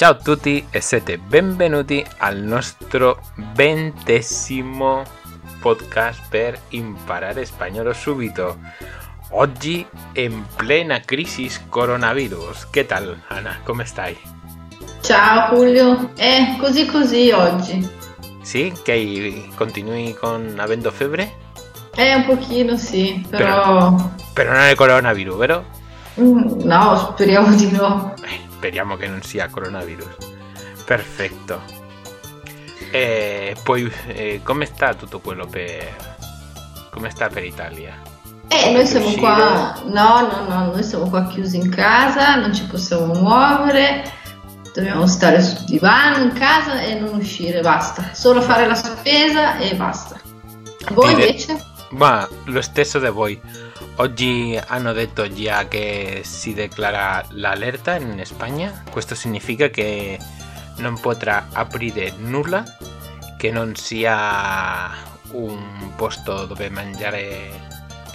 Ciao a tutti e siete benvenuti al nostro ventesimo podcast per imparare spagnolo subito. Oggi in plena crisi coronavirus. Che tal, Ana? Come stai? Ciao Julio, eh, così così oggi. Sì? Che continui con avendo febbre? Eh, un pochino sì, però... Però, però non è coronavirus, vero? Mm, No, speriamo di no. Eh, speriamo che non sia coronavirus. Perfetto. E poi, eh, come sta tutto quello per... come sta per Italia? Eh, noi siamo Uscire? qua... No, no, no, noi siamo qua chiusi in casa, non ci possiamo muovere, dobbiamo stare sul divano in casa e non uscire, basta. Solo fare la spesa e basta. Voi Dire- invece? Ma lo stesso di voi. Oggi hanno detto già che si declara l'allerta in Spagna. Questo significa che non potrà aprire nulla che non sia un posto dove mangiare,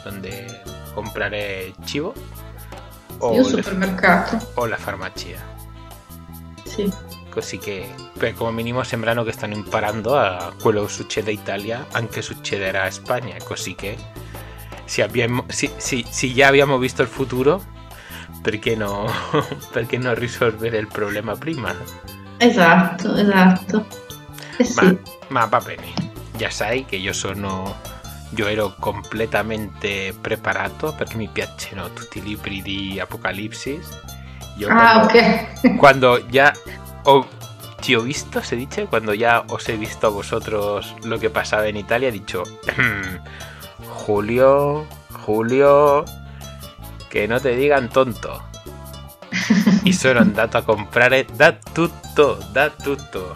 dove comprare cibo o, Io le- supermercato. o la farmacia. Sì. Così che beh, come minimo sembrano che stanno imparando a quello che succede a Italia, anche succederà a Spagna. Così che se, abbiamo, se, se- se già abbiamo visto il futuro, perché no, perché non risolvere il problema prima? Esatto, esatto. Eh sì. Ma, ma va bene, già sai che io sono. Io ero completamente preparato perché mi piacciono tutti i libri di Apocalipsis. Io Ah, quando- ok. cuando ya o- te he visto, se dice, cuando ya os he visto a vosotros lo que pasaba en Italia, he dicho, Julio, Julio, che non te digan tonto. E sono andato a comprare da tutto, da tutto.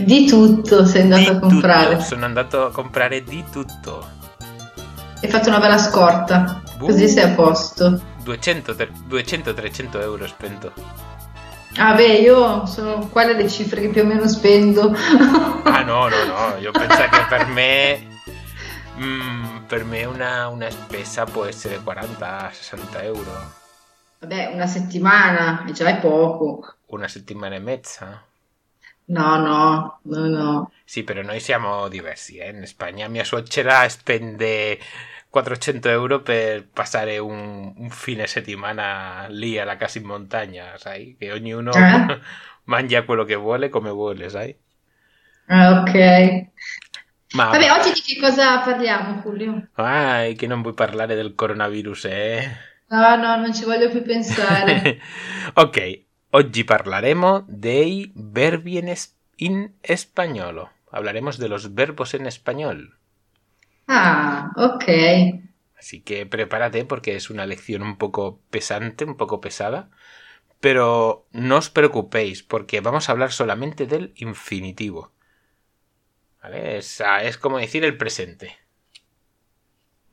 Di tutto sei andato Di a comprare. tutto, sono andato a comprare di tutto. Hai fatto una bella scorta, Uh. così sei a posto. 200-300 euro spento. Ah beh, io sono quelle le cifre che più o meno spendo. Ah no, no, no, io penso che per me mm, per me una, una spesa può essere 40-60 euro, Vabbè, una settimana, e già è poco. una settimana e mezza. No, no, no, no. Sì, però noi siamo diversi, eh. In Spagna mia suocera spende 400 euro per passare un, un fine settimana lì alla casa in montagna, sai? Che ognuno Eh? mangia quello che vuole come vuole, sai? Ah, ok. Ma Vabbè, oggi di che cosa parliamo, Julio? Ah, che non vuoi parlare del coronavirus, eh? No, no, non ci voglio più pensare. ok, oggi parlaremo dei verbi en, es- in español. Hablaremos de los verbos en español. Ah, ok. Así que prepárate porque es una lección un poco pesante, un poco pesada. Pero no os preocupéis porque vamos a hablar solamente del infinitivo. ¿Vale? Es, ah, es como decir el presente.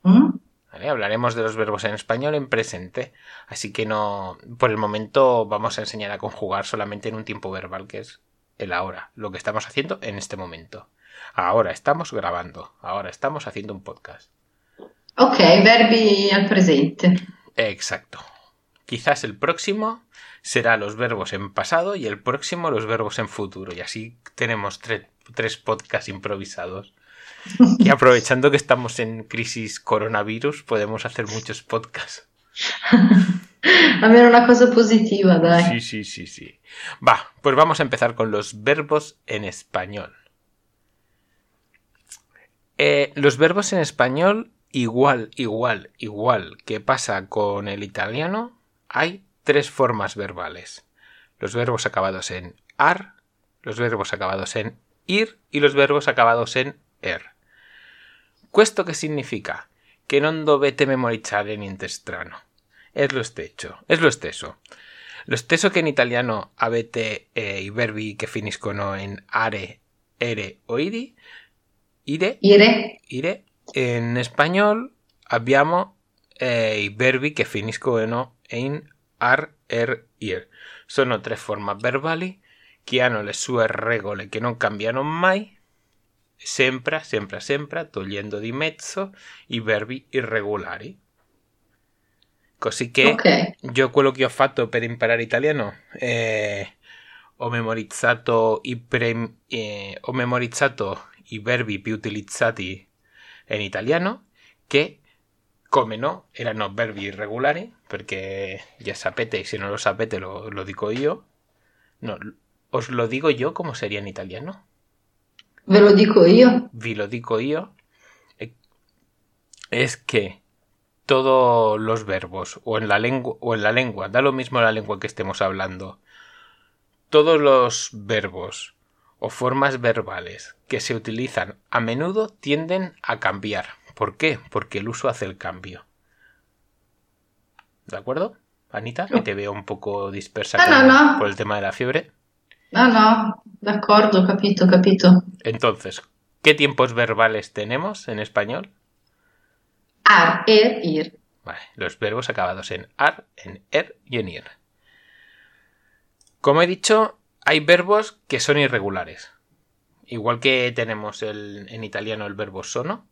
Mm? ¿vale? Hablaremos de los verbos en español en presente. Así que no. Por el momento vamos a enseñar a conjugar solamente en un tiempo verbal, que es el ahora. Lo que estamos haciendo en este momento. Ahora estamos grabando. Ahora estamos haciendo un podcast. Ok, verbi al presente. Exacto. Quizás el próximo será los verbos en pasado y el próximo los verbos en futuro. Y así tenemos tre- tres podcasts improvisados. Y aprovechando que estamos en crisis coronavirus, podemos hacer muchos podcasts. Almeno una cosa positiva, dai. Sí, sí, sí, sí. Va, pues vamos a empezar con los verbos en español. Eh, los verbos en español, igual, igual, igual que pasa con el italiano, hay tres formas verbales. Los verbos acabados en ar, los verbos acabados en ir y los verbos acabados en er. Questo che significa? Che non dovete memorizzare niente strano. Es lo stesso, es lo stesso. Lo stesso che in italiano avete eh, i verbi che finiscono in are, ere o iri, ire, Ire? ire, in spagnolo abbiamo eh, i verbi che finiscono in ar, er, ir. Sono tre forme verbali che hanno le sue regole che non cambiano mai, sempre, sempre, sempre, togliendo di mezzo i verbi irregolari. Così che Ok. io quello che ho fatto per imparare italiano eh, ho memorizzato i, pre- eh, ho memorizzato i verbi più utilizzati in italiano, che come no erano verbi irregolari, perché ya sapete, y si no lo sapete lo, lo digo yo. No, os lo digo yo como sería en italiano. Ve lo dico io. Vi lo digo yo. eh, Es que todos los verbos o en la lengua o en la lengua, da lo mismo la lengua que estemos hablando. Todos los verbos o formas verbales que se utilizan a menudo tienden a cambiar. ¿Por qué? Porque el uso hace el cambio. ¿De acuerdo? Anita, que te veo un poco dispersa No, con- no, no. por el tema de la fiebre. No, no, d'accordo, capito, capito. Entonces, ¿qué tiempos verbales tenemos en español? Ar, er, ir. Vale, los verbos acabados en ar, en er y en ir. Como he dicho, hay verbos que son irregulares. Igual que tenemos el- en italiano el verbo sono,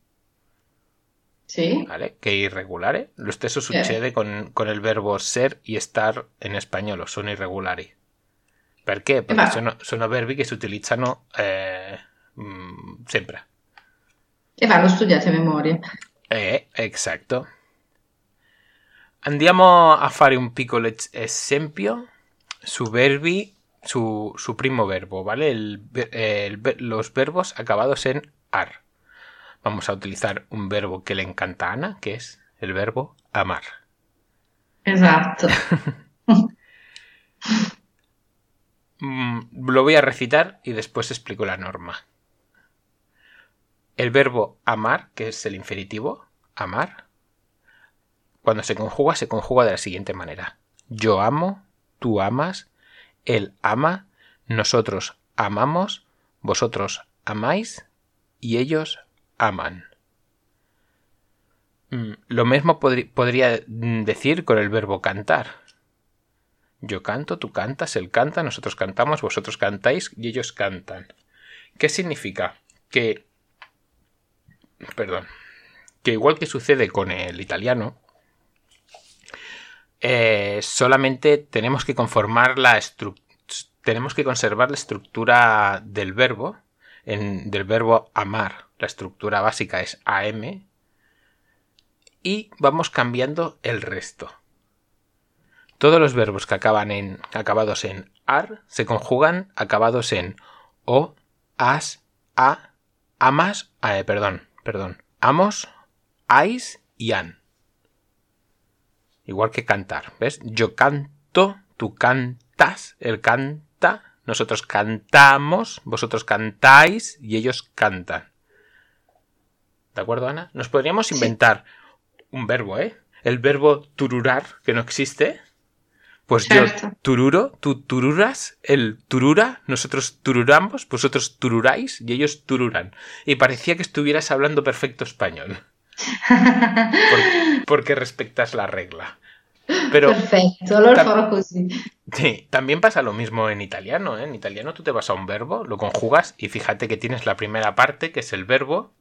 Sì. ¿vale? Que è irregolare. Lo stesso Eh. succede con, con il verbo ser y estar en spagnolo, sono irregolari. Perché? Perché Ma- sono, sono verbi che si utilizzano eh, mm, sempre. E vanno studiati a memoria. Eh, esatto. Andiamo a fare un piccolo es- esempio su verbi, su, su primo verbo, ¿vale? El eh, el los verbos acabados en ar. Vamos a utilizar un verbo que le encanta a Ana, que es el verbo amar. Esatto. Mm, lo voy a recitar y después explico la norma. El verbo amar, que es el infinitivo, amar, cuando se conjuga, se conjuga de la siguiente manera. Yo amo, tú amas, él ama, nosotros amamos, vosotros amáis y ellos aman. Mm, Lo mismo podría mm, decir con el verbo cantar. Yo canto, tú cantas, él canta, nosotros cantamos, vosotros cantáis y ellos cantan. ¿Qué significa? Que... Perdón. Que igual que sucede con el italiano, eh, solamente tenemos que conformar la tenemos que conservar la estructura del verbo, en- del verbo amar. La estructura básica es am y vamos cambiando el resto. Todos los verbos que acaban en acabados en ar se conjugan acabados en o, as, a, amas, eh, perdón, perdón, amos, ais y an. Igual que cantar, ¿ves? Yo canto, tú cantas, él canta, nosotros cantamos, vosotros cantáis y ellos cantan. ¿De acuerdo, Ana? Nos podríamos Sí. inventar un verbo, ¿eh? El verbo tururar, que no existe. Pues yo tururo, tú tururas, él turura, nosotros tururamos, vosotros tururáis y ellos tururan. Y parecía que estuvieras hablando perfecto español, por- porque respectas la regla. Pero Perfetto, allora Ta- farò così. sí, también pasa lo mismo en italiano. ¿eh? En italiano tú te vas a un verbo, lo conjugas y fíjate que tienes la primera parte, que es el verbo,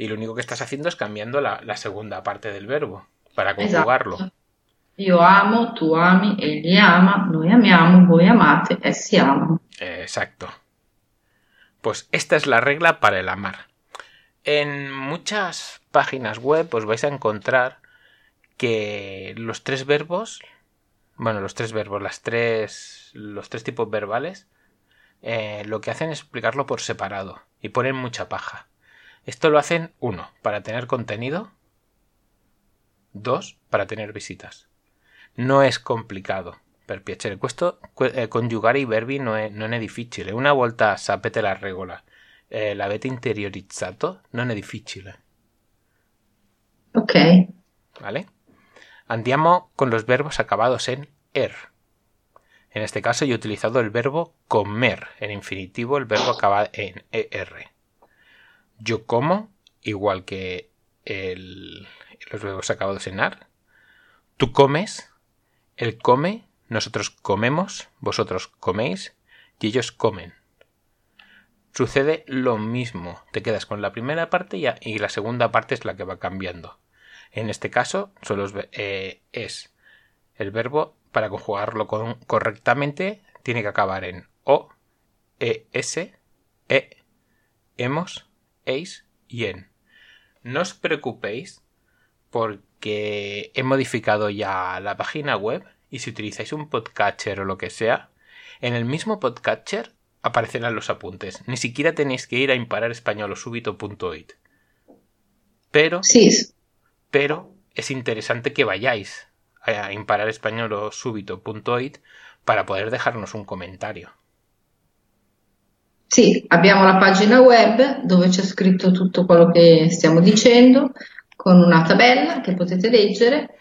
y lo único que estás haciendo es cambiando la, la segunda parte del verbo para conjugarlo. Esatto. Io amo, tu ami, egli ama, noi amiamo, voi amate, essi amano. Exacto. Pues esta es la regla para el amar. En muchas páginas web os vais a encontrar que los tres verbos, bueno, los tres verbos, las tres, los tres tipos verbales, eh, lo que hacen es explicarlo por separado y ponen mucha paja. Esto lo hacen, uno, para tener contenido, dos, para tener visitas. No es complicado per piacere. Questo que- eh, i verbi non è, non è difficile. Una volta sapete la regola, eh, l'avete interiorizzato, non è difficile. Ok, ¿Vale? Andiamo con los verbos acabados en er. En este caso yo he utilizado el verbo comer. En infinitivo el verbo acaba en er. Yo como, igual que el- los verbos acabados en ar. Tú comes, él come, nosotros comemos, vosotros coméis y ellos comen. Sucede lo mismo. Te quedas con la primera parte y, y la segunda parte es la que va cambiando. En este caso solo eh, es el verbo para conjugarlo con- correctamente tiene que acabar en O, E, S, E, hemos, y en. No os preocupéis porque he modificado ya la página web y si utilizáis un podcatcher o lo que sea, en el mismo podcatcher aparecerán los apuntes. Ni siquiera tenéis que ir a imparar español o súbito.it. Pero, pero es interesante que vayáis a imparar español o súbito.it para poder dejarnos un comentario. Sì, abbiamo la pagina web dove c'è scritto tutto quello che stiamo dicendo, con una tabella che potete leggere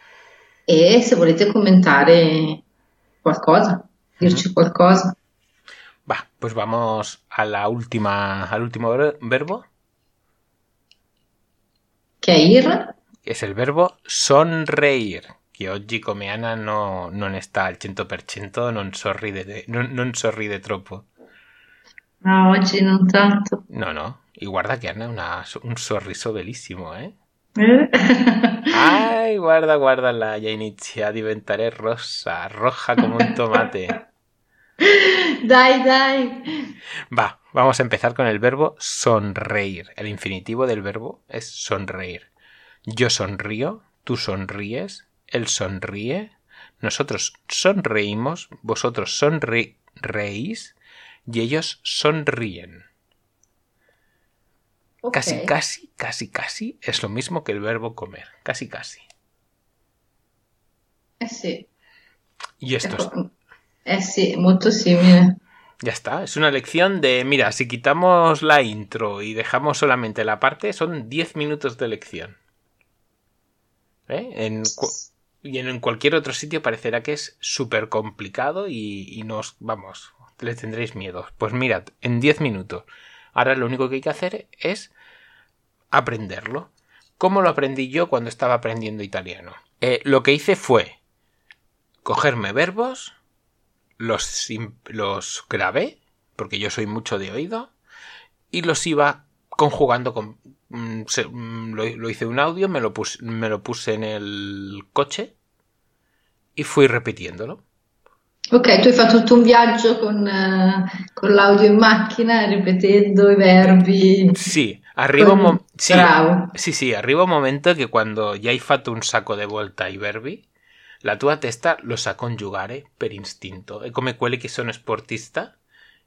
e se volete commentare qualcosa, dirci qualcosa. Va, pues vamos a la última, al último ver- verbo, Che è ir, es el verbo sonreír. Que oggi come Ana no, non sta al 100%, non sorride, non, non sorride troppo. No, oggi non tanto. No, no. Y guarda ha una- un sorriso bellissimo, eh? Eh? Ay, guarda, guardala, ya inizia a diventare rosa, roja como un tomate. Dai, dai. Va, vamos a empezar con el verbo sonreír. El infinitivo del verbo es sonreír. Yo sonrío, tú sonríes, él sonríe, nosotros sonreímos, vosotros sonreís y ellos sonríen. Casi, casi, casi, casi es lo mismo que el verbo comer. Casi, casi. Sì, Y esto es sì, molto simile. Ya está, es una lección de, mira, si quitamos la intro y dejamos solamente la parte, son 10 minutos de lección. ¿Eh? En y en, en cualquier otro sitio parecerá que es súper complicado y, y nos, vamos, le tendréis miedo. Pues mirad, en 10 minutos. Ahora lo único que hay que hacer es aprenderlo. ¿Cómo lo aprendí yo cuando estaba aprendiendo italiano? Eh, lo que hice fue cogerme verbos, los, grabé, porque yo soy mucho de oído, y los iba conjugando con... mm, mm, lo, hice un audio, me lo puse en el coche y fui repitiéndolo. Ok, tu hai fatto tutto un viaggio con, eh, con l'audio in macchina, ripetendo i verbi. Sí, arriba un, sí, Bravo. sì, sì, arriva un momento che quando già hai fatto un sacco di volte ai verbi, la tua testa lo sa congiugare per istinto. È come quelli che sono sportista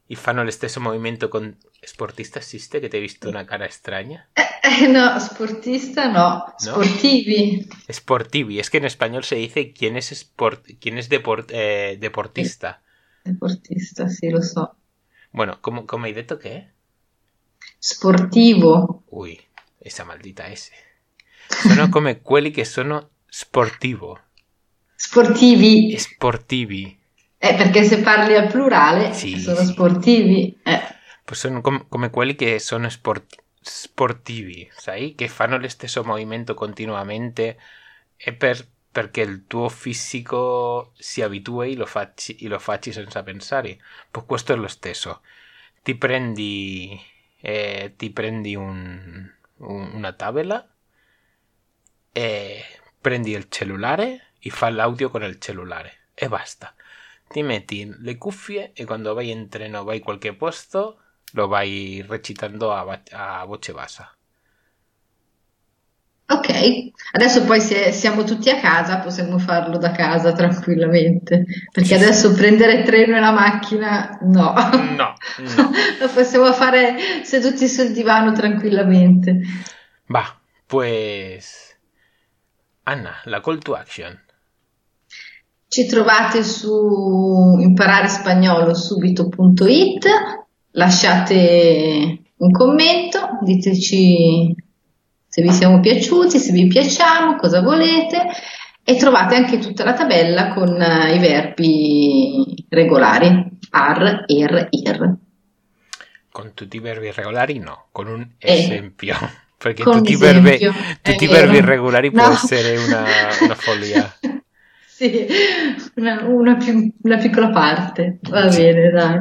e fanno lo stesso movimento con... Sportista esiste che ti hai visto una cara strana? Eh, no, sportista no, sportivi. Sportivi, es que en español se dice quién es, sport, quién es deport- eh, deportista. Sportista, sì, lo so. Bueno, ¿cómo, cómo hai detto che è? Sportivo. Uy, esa maldita S. Sono come quelli che sono sportivo. Sportivi. Sportivi. Eh, perché se parli al plurale Sì, sono sì. sportivi. Eh, Pues sono com- come quelli che sono sport- sportivi, sai? Che fanno lo stesso movimento continuamente e per- perché il tuo fisico si abitui lo facci, e lo facci senza pensare. Pues questo è lo stesso. Ti prendi, eh, ti prendi un- un- una tavola e prendi il cellulare e fa l'audio con il cellulare e basta. Ti metti le cuffie e quando vai in treno vai in qualche posto lo vai recitando a, a voce bassa. ok, adesso poi se siamo tutti a casa possiamo farlo da casa tranquillamente. Perché adesso prendere il treno e la macchina no. No, no. Lo possiamo fare seduti sul divano tranquillamente. Va, pues... Anna, la call to action. Ci trovate su imparerespagnolo subito.it, lasciate un commento, diteci se vi siamo piaciuti, se vi piacciamo, cosa volete e trovate anche tutta la tabella con eh, i verbi regolari, ar, er, ir. Con tutti i verbi regolari no, con un Eh. esempio. Perché Con tutti verbi, esempio, è tutti i verbi irregolari può No. essere una, una follia. Sì, una, una più- una piccola parte, va Sì. bene, dai.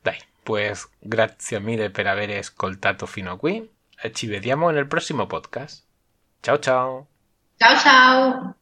Dai, pues grazie mille per aver ascoltato fino a qui ci vediamo nel prossimo podcast. Ciao ciao! Ciao ciao!